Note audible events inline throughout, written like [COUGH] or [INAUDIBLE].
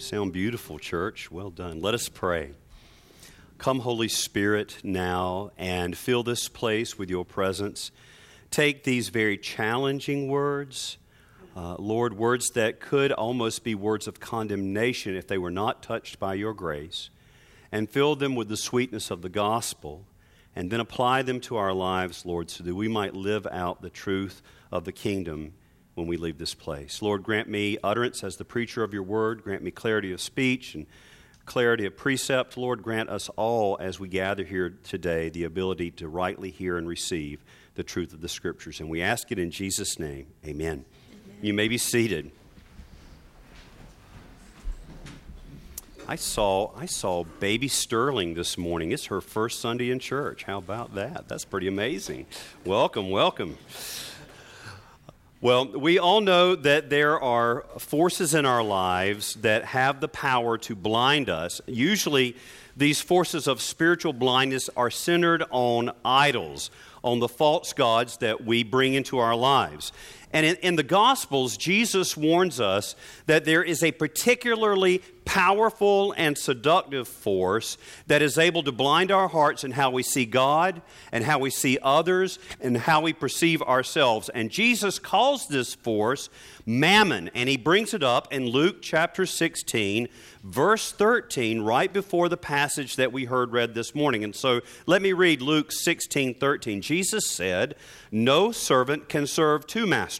Sound beautiful, church. Well done. Let us pray. Come, Holy Spirit, now and fill this place with your presence. Take these very challenging words, uh, Lord, words that could almost be words of condemnation if they were not touched by your grace, and fill them with the sweetness of the gospel, and then apply them to our lives, Lord, so that we might live out the truth of the kingdom when we leave this place. Lord, grant me utterance as the preacher of your word. Grant me clarity of speech and clarity of precept. Lord, grant us all, as we gather here today, the ability to rightly hear and receive the truth of the scriptures. And we ask it in Jesus' name. Amen. Amen. You may be seated. I saw I saw baby Sterling this morning. It's her first Sunday in church. How about that? That's pretty amazing. Welcome, welcome. Well, we all know that there are forces in our lives that have the power to blind us. Usually, these forces of spiritual blindness are centered on idols, on the false gods that we bring into our lives. And in, in, the Gospels, Jesus warns us that there is a particularly powerful and seductive force that is able to blind our hearts in how we see God and how we see others and how we perceive ourselves. And Jesus calls this force mammon, and he brings it up in Luke chapter 16, verse 13, right before the passage that we heard read this morning. And so let me read Luke 16, 13. Jesus said, No servant can serve two masters,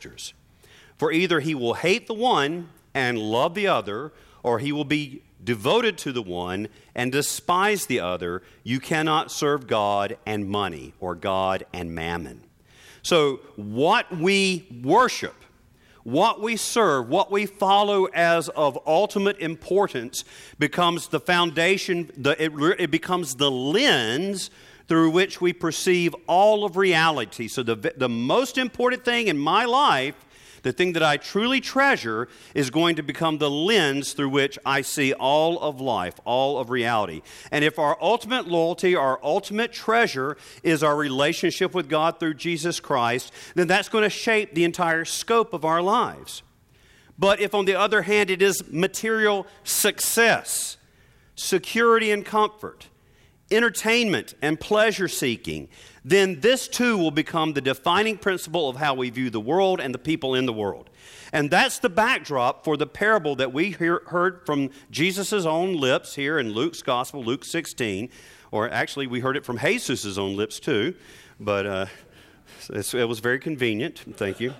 for either he will hate the one and love the other, or he will be devoted to the one and despise the other. You cannot serve God and money, or God and mammon. So, what we worship what we serve, what we follow as of ultimate importance, becomes the foundation, the, it, it becomes the lens through which we perceive all of reality. So, the, the most important thing in my life the thing that I truly treasure is going to become the lens through which I see all of life, all of reality. And if our ultimate loyalty, our ultimate treasure is our relationship with God through Jesus Christ, then that's going to shape the entire scope of our lives. But if, on the other hand, it is material success, security and comfort, entertainment and pleasure seeking, then this too will become the defining principle of how we view the world and the people in the world. And that's the backdrop for the parable that we hear, heard from Jesus' own lips here in Luke's Gospel, Luke 16. Or actually, we heard it from Jesus' own lips too, but uh, it was very convenient. Thank you.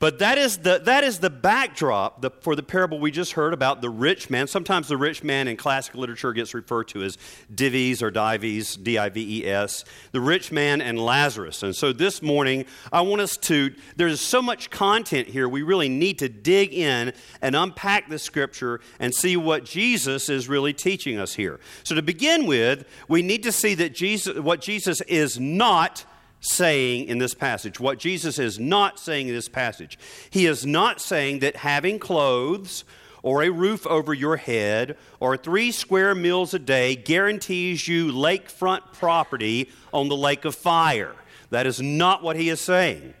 But that is the, that is the backdrop the, for the parable we just heard about the rich man. Sometimes the rich man in classical literature gets referred to as Dives or Dives, D I V E S, the rich man and Lazarus. And so this morning, I want us to, there's so much content here, we really need to dig in and unpack the scripture and see what Jesus is really teaching us here. So to begin with, we need to see that Jesus, what Jesus is not saying in this passage, what Jesus is not saying in this passage. He is not saying that having clothes or a roof over your head or three square meals a day guarantees you lakefront property on the lake of fire. That is not what he is saying.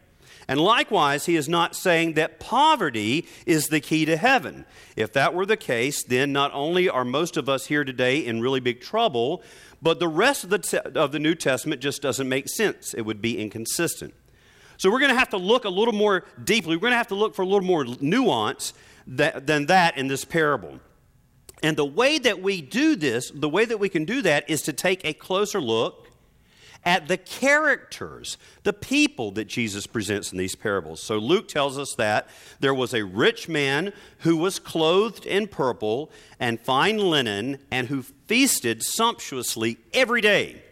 And likewise, he is not saying that poverty is the key to heaven. If that were the case, then not only are most of us here today in really big trouble, but the rest of the, te- of the New Testament just doesn't make sense. It would be inconsistent. So we're going to have to look a little more deeply. We're going to have to look for a little more nuance that, than that in this parable. And the way that we do this, the way that we can do that is to take a closer look at the characters, the people that Jesus presents in these parables. So Luke tells us that there was a rich man who was clothed in purple and fine linen and who feasted sumptuously every day.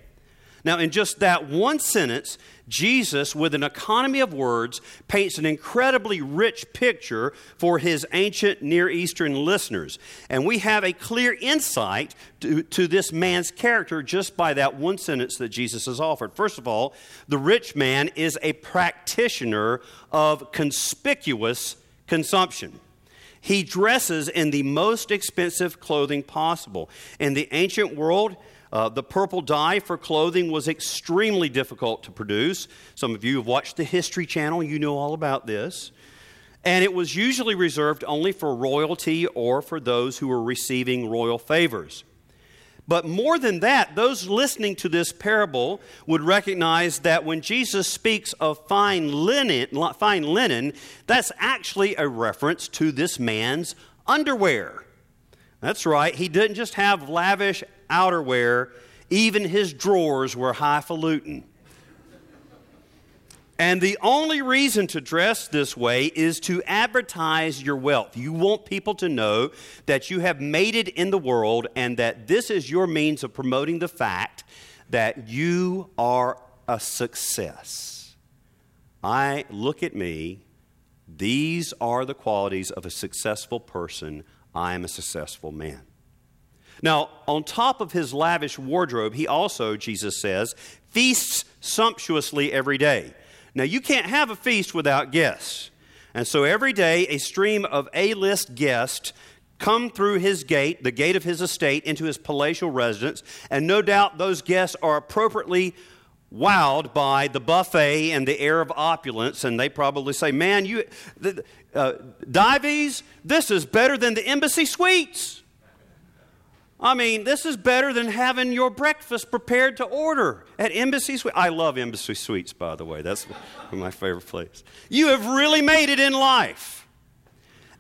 Now, in just that one sentence, Jesus, with an economy of words, paints an incredibly rich picture for his ancient Near Eastern listeners. And we have a clear insight to, to, this man's character just by that one sentence that Jesus has offered. First of all, the rich man is a practitioner of conspicuous consumption. He dresses in the most expensive clothing possible. In the ancient world, uh, the purple dye for clothing was extremely difficult to produce. Some of you have watched the History Channel, you know all about this. And it was usually reserved only for royalty or for those who were receiving royal favors. But more than that, those listening to this parable would recognize that when Jesus speaks of fine linen, fine linen, that's actually a reference to this man's underwear. That's right, he didn't just have lavish outerwear, even his drawers were highfalutin. And the only reason to dress this way is to advertise your wealth. You want people to know that you have made it in the world and that this is your means of promoting the fact that you are a success. I look at me, these are the qualities of a successful person. I am a successful man. Now, on top of his lavish wardrobe, he also, Jesus says, feasts sumptuously every day. Now, you can't have a feast without guests. And so every day, a stream of A list guests come through his gate, the gate of his estate, into his palatial residence. And no doubt those guests are appropriately wowed by the buffet and the air of opulence. And they probably say, Man, you, uh, Dives, this is better than the embassy suites. I mean, this is better than having your breakfast prepared to order at Embassy Suites. I love Embassy Suites, by the way. That's [LAUGHS] my favorite place. You have really made it in life.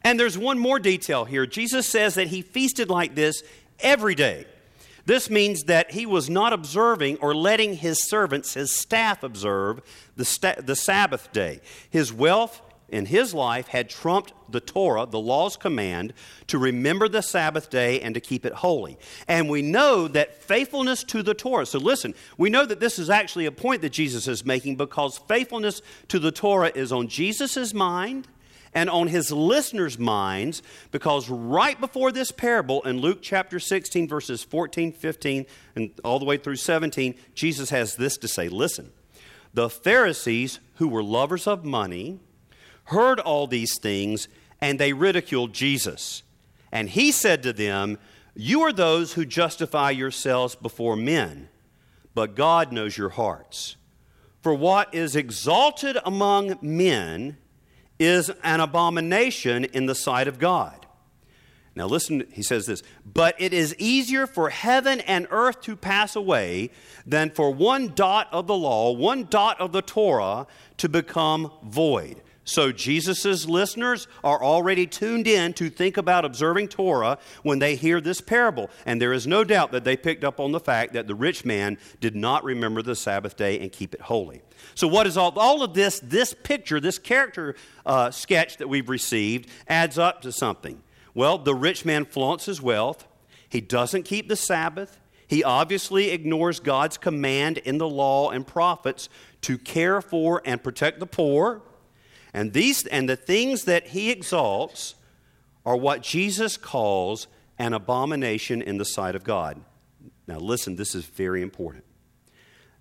And there's one more detail here. Jesus says that he feasted like this every day. This means that he was not observing or letting his servants, his staff, observe the, sta- the Sabbath day. His wealth, in his life had trumped the Torah, the law's command, to remember the Sabbath day and to keep it holy. And we know that faithfulness to the Torah, so listen, we know that this is actually a point that Jesus is making because faithfulness to the Torah is on Jesus' mind and on his listeners' minds because right before this parable in Luke chapter 16, verses 14, 15, and all the way through 17, Jesus has this to say Listen, the Pharisees who were lovers of money, heard all these things, and they ridiculed Jesus. And he said to them, You are those who justify yourselves before men, but God knows your hearts. For what is exalted among men is an abomination in the sight of God. Now, listen, he says this, but it is easier for heaven and earth to pass away than for one dot of the law, one dot of the Torah to become void. So Jesus' listeners are already tuned in to think about observing Torah when they hear this parable. And there is no doubt that they picked up on the fact that the rich man did not remember the Sabbath day and keep it holy. So, what is all, all of this, this picture, this character uh, sketch that we've received adds up to something? Well, the rich man flaunts his wealth, he doesn't keep the Sabbath. He obviously ignores God's command in the law and prophets to care for and protect the poor. And, these, and the things that he exalts are what Jesus calls an abomination in the sight of God. Now, listen, this is very important.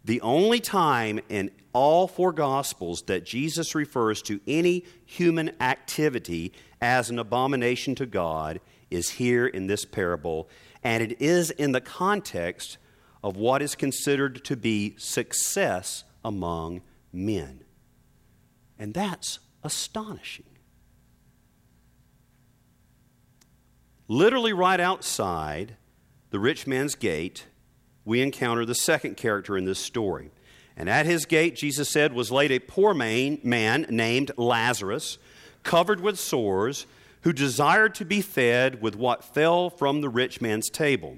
The only time in all four Gospels that Jesus refers to any human activity as an abomination to God is here in this parable, and it is in the context of what is considered to be success among men. And that's astonishing. Literally, right outside the rich man's gate, we encounter the second character in this story. And at his gate, Jesus said, was laid a poor man, man named Lazarus, covered with sores, who desired to be fed with what fell from the rich man's table.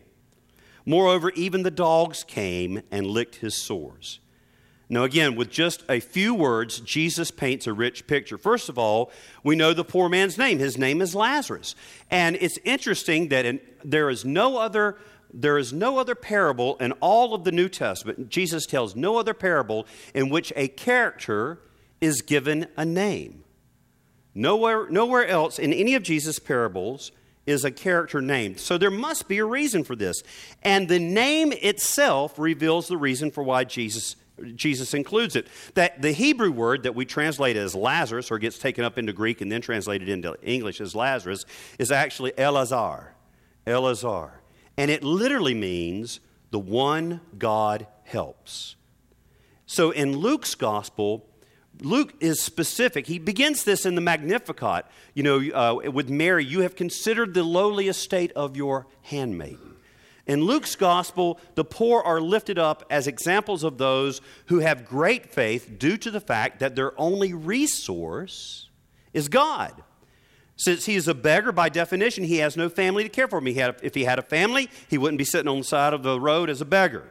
Moreover, even the dogs came and licked his sores. Now, again, with just a few words, Jesus paints a rich picture. First of all, we know the poor man's name. His name is Lazarus. And it's interesting that in, there is no other there is no other parable in all of the New Testament. Jesus tells no other parable in which a character is given a name. Nowhere, nowhere else in any of Jesus' parables is a character named. So there must be a reason for this. And the name itself reveals the reason for why Jesus Jesus includes it. That the Hebrew word that we translate as Lazarus, or gets taken up into Greek and then translated into English as Lazarus, is actually Elazar. Elazar. And it literally means the one God helps. So in Luke's gospel, Luke is specific. He begins this in the Magnificat, you know, uh, with Mary, you have considered the lowly estate of your handmaiden. In Luke's gospel, the poor are lifted up as examples of those who have great faith due to the fact that their only resource is God. Since he is a beggar, by definition, he has no family to care for him. He had, if he had a family, he wouldn't be sitting on the side of the road as a beggar.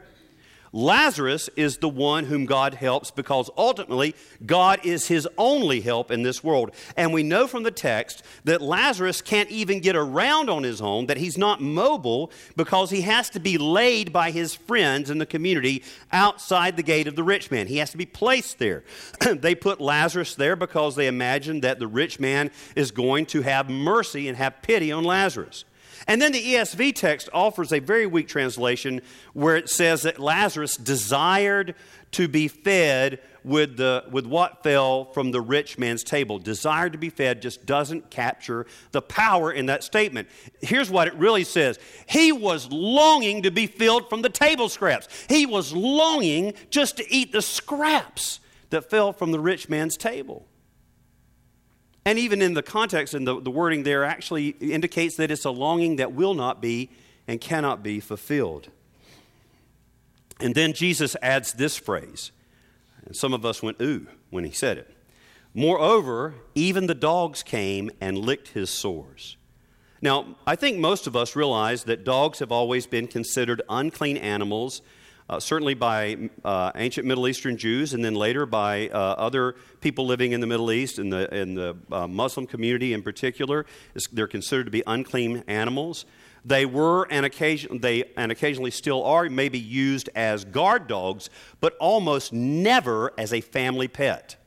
Lazarus is the one whom God helps because ultimately God is his only help in this world. And we know from the text that Lazarus can't even get around on his own, that he's not mobile because he has to be laid by his friends in the community outside the gate of the rich man. He has to be placed there. [CLEARS THROAT] they put Lazarus there because they imagine that the rich man is going to have mercy and have pity on Lazarus. And then the ESV text offers a very weak translation where it says that Lazarus desired to be fed with, the, with what fell from the rich man's table. Desired to be fed just doesn't capture the power in that statement. Here's what it really says He was longing to be filled from the table scraps, he was longing just to eat the scraps that fell from the rich man's table. And even in the context and the, the wording there actually indicates that it's a longing that will not be and cannot be fulfilled. And then Jesus adds this phrase. And some of us went, ooh, when he said it. Moreover, even the dogs came and licked his sores. Now, I think most of us realize that dogs have always been considered unclean animals uh, certainly by uh, ancient Middle Eastern Jews, and then later by uh, other people living in the Middle East, in the, in the uh, Muslim community in particular. They're considered to be unclean animals. They were and, occasion, they, and occasionally still are maybe used as guard dogs, but almost never as a family pet.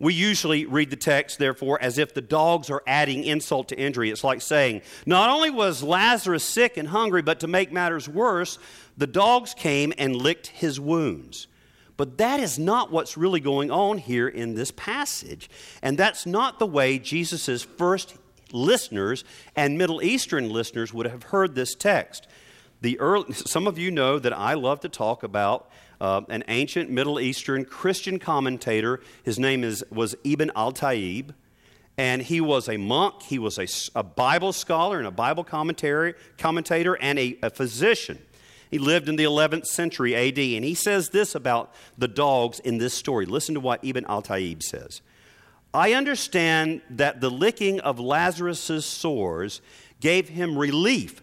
We usually read the text, therefore, as if the dogs are adding insult to injury. It's like saying, Not only was Lazarus sick and hungry, but to make matters worse, the dogs came and licked his wounds. But that is not what's really going on here in this passage. And that's not the way Jesus' first listeners and Middle Eastern listeners would have heard this text. The early, [LAUGHS] some of you know that I love to talk about uh, an ancient Middle Eastern Christian commentator. His name is, was Ibn al Taib. And he was a monk, he was a, a Bible scholar and a Bible commentary, commentator, and a, a physician. He lived in the 11th century AD, and he says this about the dogs in this story. Listen to what Ibn al Taib says. I understand that the licking of Lazarus' sores gave him relief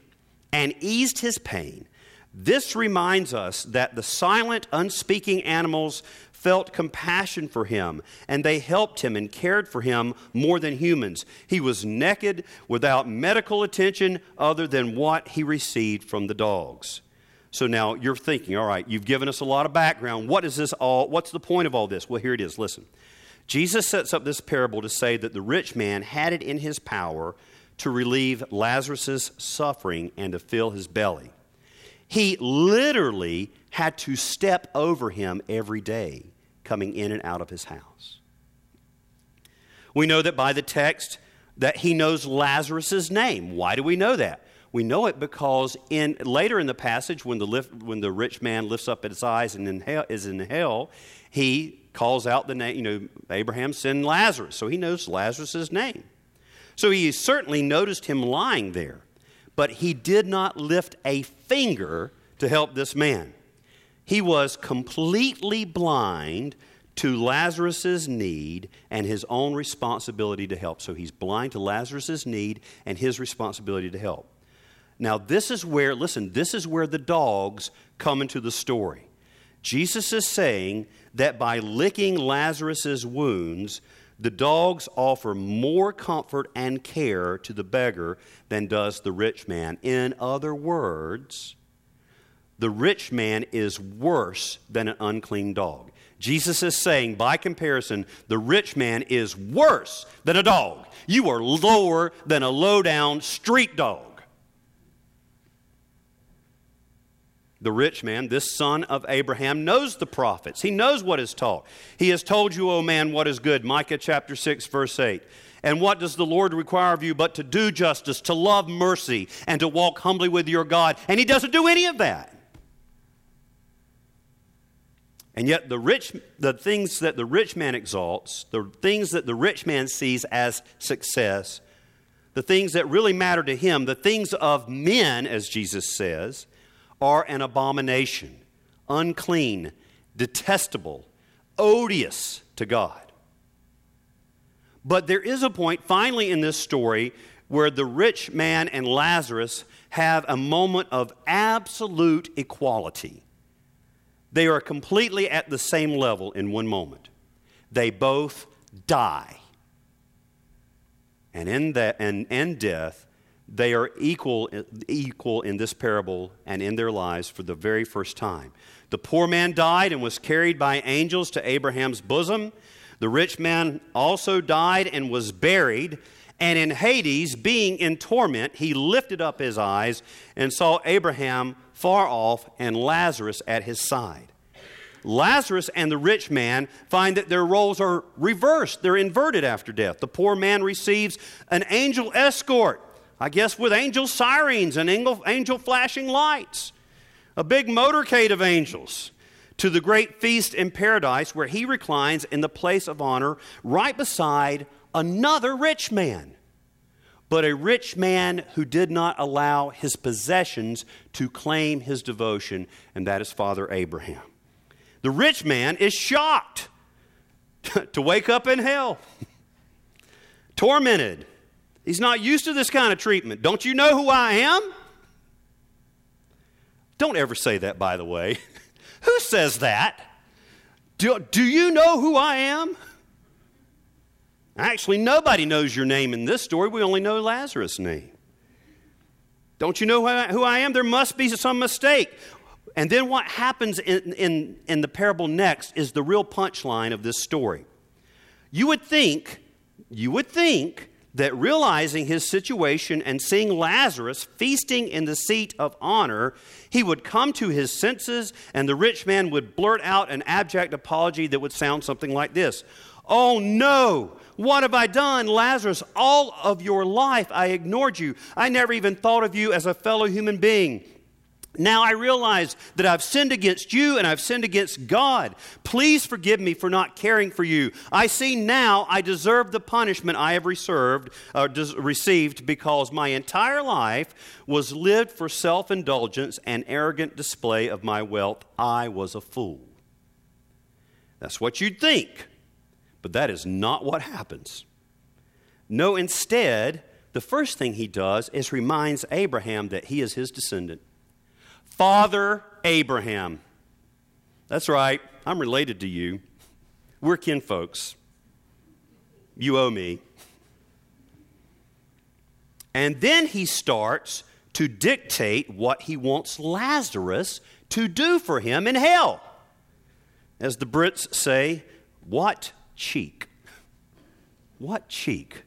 and eased his pain. This reminds us that the silent, unspeaking animals felt compassion for him, and they helped him and cared for him more than humans. He was naked without medical attention other than what he received from the dogs. So now you're thinking, all right, you've given us a lot of background. What is this all? What's the point of all this? Well, here it is. Listen. Jesus sets up this parable to say that the rich man had it in his power to relieve Lazarus' suffering and to fill his belly. He literally had to step over him every day coming in and out of his house. We know that by the text that he knows Lazarus' name. Why do we know that? We know it because in later in the passage, when the, lift, when the rich man lifts up his eyes and in hell, is in hell, he calls out the name, you know, Abraham sent Lazarus. So he knows Lazarus' name. So he certainly noticed him lying there, but he did not lift a finger to help this man. He was completely blind to Lazarus's need and his own responsibility to help. So he's blind to Lazarus's need and his responsibility to help. Now, this is where, listen, this is where the dogs come into the story. Jesus is saying that by licking Lazarus's wounds, the dogs offer more comfort and care to the beggar than does the rich man. In other words, the rich man is worse than an unclean dog. Jesus is saying, by comparison, the rich man is worse than a dog. You are lower than a low down street dog. The rich man, this son of Abraham, knows the prophets. He knows what is taught. He has told you, O man, what is good. Micah chapter 6, verse 8. And what does the Lord require of you but to do justice, to love mercy, and to walk humbly with your God? And he doesn't do any of that. And yet, the, rich, the things that the rich man exalts, the things that the rich man sees as success, the things that really matter to him, the things of men, as Jesus says, are an abomination, unclean, detestable, odious to God. But there is a point finally in this story where the rich man and Lazarus have a moment of absolute equality. They are completely at the same level in one moment. They both die. And in that and, and death, they are equal, equal in this parable and in their lives for the very first time. The poor man died and was carried by angels to Abraham's bosom. The rich man also died and was buried. And in Hades, being in torment, he lifted up his eyes and saw Abraham far off and Lazarus at his side. Lazarus and the rich man find that their roles are reversed. They're inverted after death. The poor man receives an angel escort, I guess with angel sirens and angel, angel flashing lights, a big motorcade of angels to the great feast in paradise where he reclines in the place of honor right beside another rich man. But a rich man who did not allow his possessions to claim his devotion, and that is Father Abraham. The rich man is shocked [LAUGHS] to wake up in hell, tormented. He's not used to this kind of treatment. Don't you know who I am? Don't ever say that, by the way. [LAUGHS] who says that? Do, do you know who I am? Actually, nobody knows your name in this story. We only know Lazarus' name. Don't you know who I am? There must be some mistake. And then what happens in, in, in the parable next is the real punchline of this story. You would think, you would think that realizing his situation and seeing Lazarus feasting in the seat of honor, he would come to his senses and the rich man would blurt out an abject apology that would sound something like this Oh no! What have I done, Lazarus? All of your life I ignored you. I never even thought of you as a fellow human being. Now I realize that I've sinned against you and I've sinned against God. Please forgive me for not caring for you. I see now I deserve the punishment I have reserved, uh, received because my entire life was lived for self indulgence and arrogant display of my wealth. I was a fool. That's what you'd think, but that is not what happens. No, instead, the first thing he does is reminds Abraham that he is his descendant. Father Abraham. That's right, I'm related to you. We're kin folks. You owe me. And then he starts to dictate what he wants Lazarus to do for him in hell. As the Brits say, what cheek? What cheek?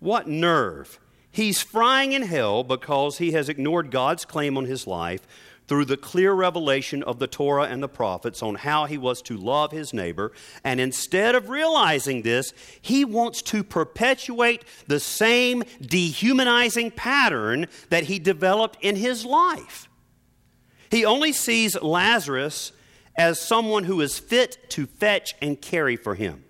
What nerve? He's frying in hell because he has ignored God's claim on his life through the clear revelation of the Torah and the prophets on how he was to love his neighbor. And instead of realizing this, he wants to perpetuate the same dehumanizing pattern that he developed in his life. He only sees Lazarus as someone who is fit to fetch and carry for him.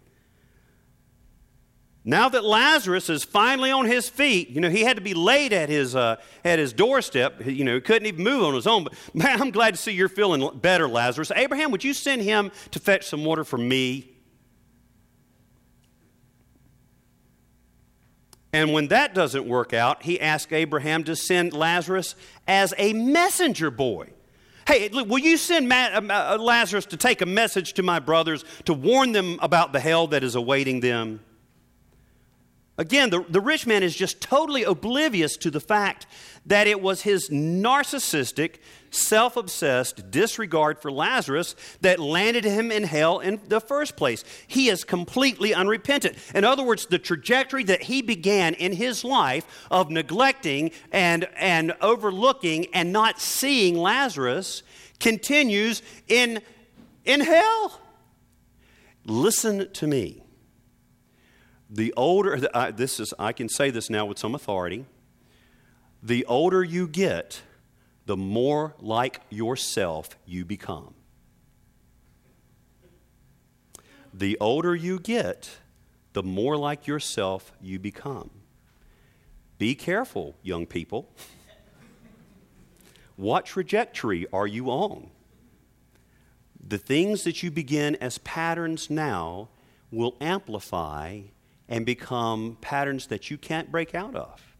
Now that Lazarus is finally on his feet, you know, he had to be laid at his, uh, at his doorstep. You know, he couldn't even move on his own. But [LAUGHS] man, I'm glad to see you're feeling better, Lazarus. Abraham, would you send him to fetch some water for me? And when that doesn't work out, he asks Abraham to send Lazarus as a messenger boy. Hey, will you send uh, uh, Lazarus to take a message to my brothers to warn them about the hell that is awaiting them? Again, the, the rich man is just totally oblivious to the fact that it was his narcissistic, self obsessed disregard for Lazarus that landed him in hell in the first place. He is completely unrepentant. In other words, the trajectory that he began in his life of neglecting and, and overlooking and not seeing Lazarus continues in, in hell. Listen to me the older, I, this is, I can say this now with some authority. The older you get, the more like yourself you become. the older you get, the more like yourself you become. Be careful, young people. What trajectory are you on? The things that you begin as patterns now will amplify and become patterns that you can't break out of.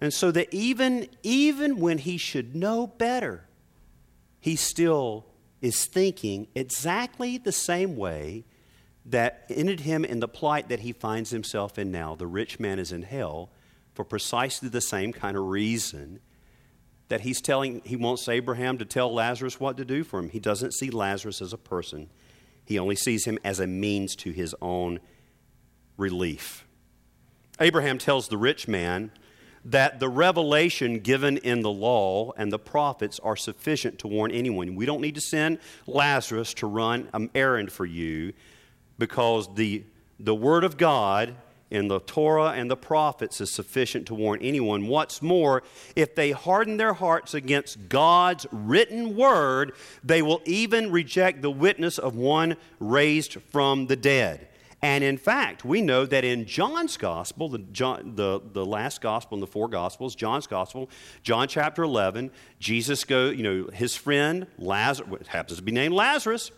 And so that even, even when he should know better, he still is thinking exactly the same way that ended him in the plight that he finds himself in now. The rich man is in hell for precisely the same kind of reason that he's telling, he wants Abraham to tell Lazarus what to do for him. He doesn't see Lazarus as a person, he only sees him as a means to his own relief. Abraham tells the rich man that the revelation given in the law and the prophets are sufficient to warn anyone. We don't need to send Lazarus to run an errand for you because the, the Word of God in the Torah and the prophets is sufficient to warn anyone. What's more, if they harden their hearts against God's written word, they will even reject the witness of one raised from the dead. And in fact, we know that in John's gospel, the, John, the, the last gospel in the four gospels, John's gospel, John chapter 11, Jesus go, you know, his friend Lazarus, happens to be named Lazarus,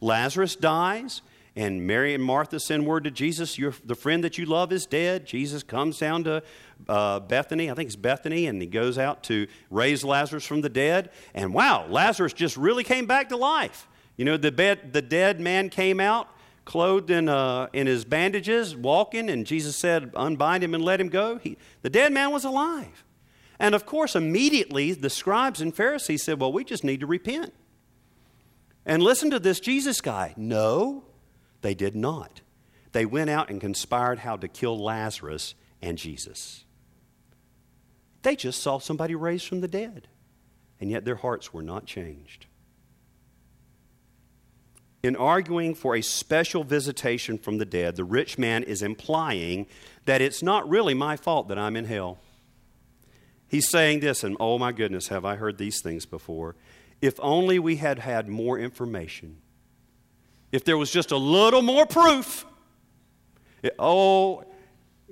Lazarus dies. And Mary and Martha send word to Jesus, the friend that you love is dead. Jesus comes down to uh, Bethany, I think it's Bethany, and he goes out to raise Lazarus from the dead. And wow, Lazarus just really came back to life. You know, the, bed, the dead man came out, clothed in, uh, in his bandages, walking, and Jesus said, Unbind him and let him go. He, the dead man was alive. And of course, immediately the scribes and Pharisees said, Well, we just need to repent. And listen to this Jesus guy. No, they did not. They went out and conspired how to kill Lazarus and Jesus. They just saw somebody raised from the dead, and yet their hearts were not changed. In arguing for a special visitation from the dead, the rich man is implying that it's not really my fault that I'm in hell. He's saying this, and oh my goodness, have I heard these things before? If only we had had more information if there was just a little more proof. It, oh,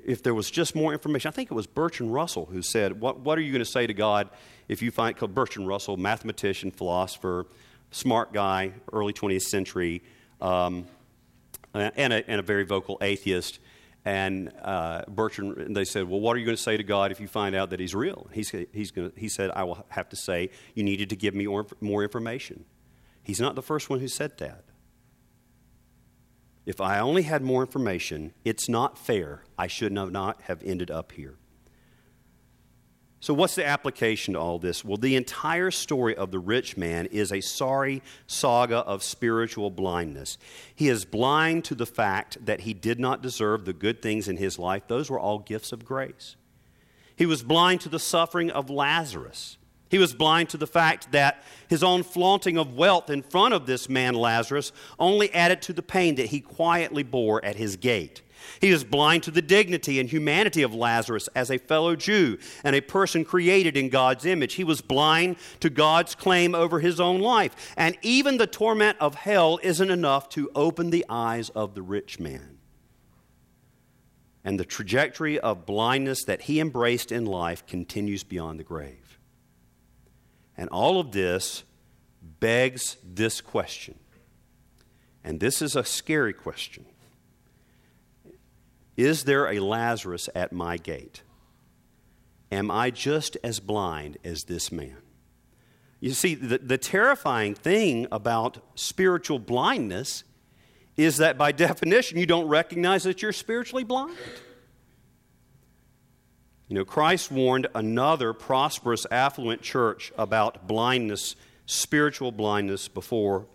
if there was just more information. I think it was Bertrand Russell who said, What, what are you going to say to God if you find Bertrand Russell, mathematician, philosopher, smart guy, early 20th century, um, and, a, and a very vocal atheist? And uh, Bertrand, they said, Well, what are you going to say to God if you find out that He's real? He's, he's gonna, he said, I will have to say, You needed to give me more, more information. He's not the first one who said that. If I only had more information, it's not fair. I should not have ended up here. So, what's the application to all this? Well, the entire story of the rich man is a sorry saga of spiritual blindness. He is blind to the fact that he did not deserve the good things in his life, those were all gifts of grace. He was blind to the suffering of Lazarus. He was blind to the fact that his own flaunting of wealth in front of this man Lazarus only added to the pain that he quietly bore at his gate. He is blind to the dignity and humanity of Lazarus as a fellow Jew and a person created in God's image. He was blind to God's claim over his own life. And even the torment of hell isn't enough to open the eyes of the rich man. And the trajectory of blindness that he embraced in life continues beyond the grave. And all of this begs this question. And this is a scary question Is there a Lazarus at my gate? Am I just as blind as this man? You see, the, the terrifying thing about spiritual blindness is that by [LAUGHS] definition, you don't recognize that you're spiritually blind. You know, Christ warned another prosperous, affluent church about blindness, spiritual blindness, before.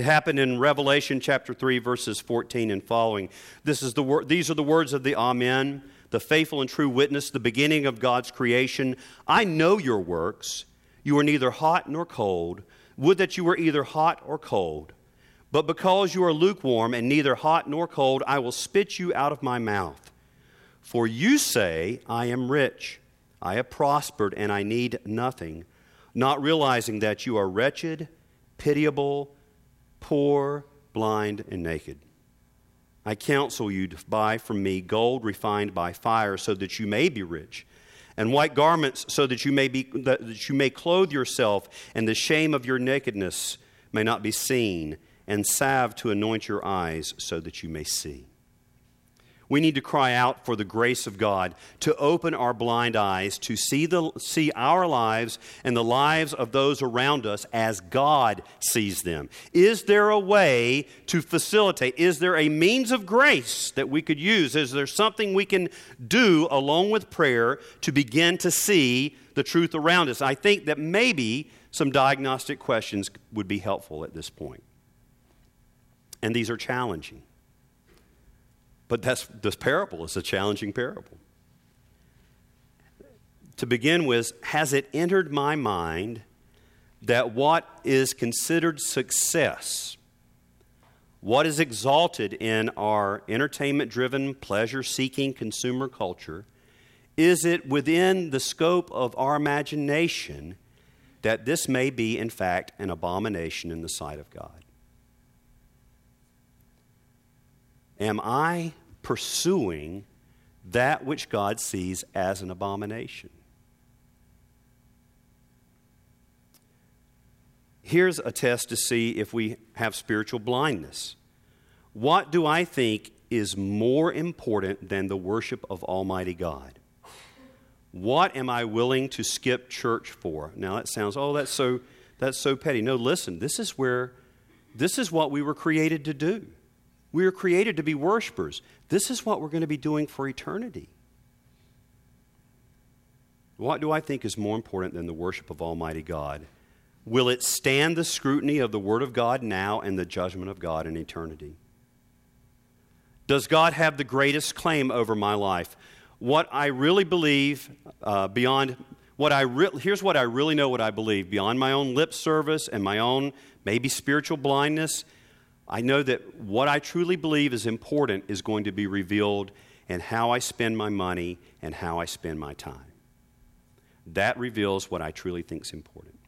It happened in Revelation chapter 3, verses 14 and following. This is the wor- these are the words of the Amen, the faithful and true witness, the beginning of God's creation. I know your works. You are neither hot nor cold. Would that you were either hot or cold. But because you are lukewarm and neither hot nor cold, I will spit you out of my mouth. For you say, I am rich, I have prospered, and I need nothing, not realizing that you are wretched, pitiable, poor, blind, and naked. I counsel you to buy from me gold refined by fire, so that you may be rich, and white garments, so that you may, be, that you may clothe yourself, and the shame of your nakedness may not be seen, and salve to anoint your eyes, so that you may see. We need to cry out for the grace of God to open our blind eyes to see, the, see our lives and the lives of those around us as God sees them. Is there a way to facilitate? Is there a means of grace that we could use? Is there something we can do along with prayer to begin to see the truth around us? I think that maybe some diagnostic questions would be helpful at this point. And these are challenging. But that's, this parable is a challenging parable. To begin with, has it entered my mind that what is considered success, what is exalted in our entertainment driven, pleasure seeking consumer culture, is it within the scope of our imagination that this may be, in fact, an abomination in the sight of God? Am I pursuing that which God sees as an abomination. Here's a test to see if we have spiritual blindness. What do I think is more important than the worship of Almighty God? What am I willing to skip church for? Now that sounds, oh, that's so that's so petty. No, listen, this is where this is what we were created to do. We were created to be worshipers. This is what we're going to be doing for eternity. What do I think is more important than the worship of Almighty God? Will it stand the scrutiny of the Word of God now and the judgment of God in eternity? Does God have the greatest claim over my life? What I really believe, uh, beyond what I re- here's what I really know what I believe beyond my own lip service and my own maybe spiritual blindness I know that what I truly believe is important is going to be revealed in how I spend my money and how I spend my time. That reveals what I truly think is important.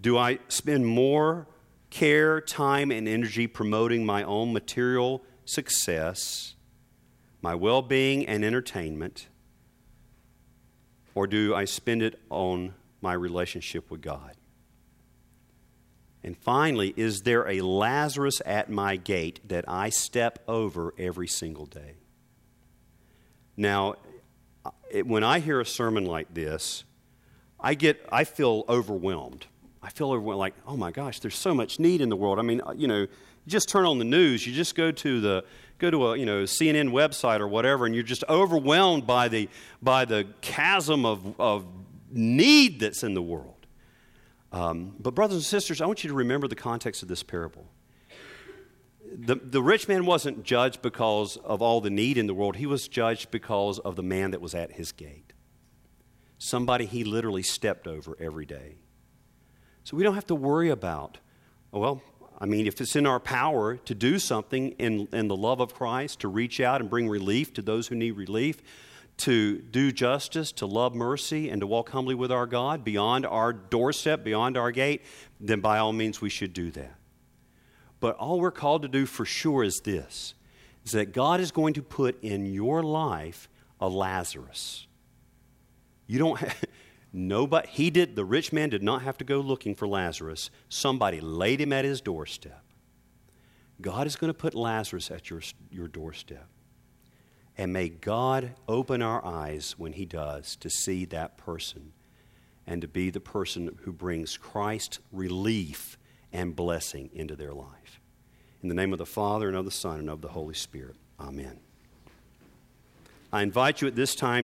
Do I spend more care, time, and energy promoting my own material success, my well being, and entertainment? Or do I spend it on my relationship with God? And finally, is there a Lazarus at my gate that I step over every single day? Now, it, when I hear a sermon like this, I get I feel overwhelmed. I feel overwhelmed like, "Oh my gosh, there's so much need in the world." I mean, uh, you know, you just turn on the news, you just go to the go to a, you know, CNN website or whatever and you're just overwhelmed by the by the chasm of of need that's in the world. Um, but, brothers and sisters, I want you to remember the context of this parable. The, the rich man wasn't judged because of all the need in the world, he was judged because of the man that was at his gate. Somebody he literally stepped over every day. So we don't have to worry about, well, I mean, if it's in our power to do something in, in the love of Christ, to reach out and bring relief to those who need relief, to do justice, to love mercy, and to walk humbly with our God beyond our doorstep, beyond our gate, then by all means we should do that. But all we're called to do for sure is this is that God is going to put in your life a Lazarus. You don't have, [LAUGHS] nobody he did the rich man did not have to go looking for Lazarus. Somebody laid him at his doorstep. God is going to put Lazarus at your, your doorstep. And may God open our eyes when He does to see that person and to be the person who brings Christ relief and blessing into their life. In the name of the Father, and of the Son, and of the Holy Spirit. Amen. I invite you at this time.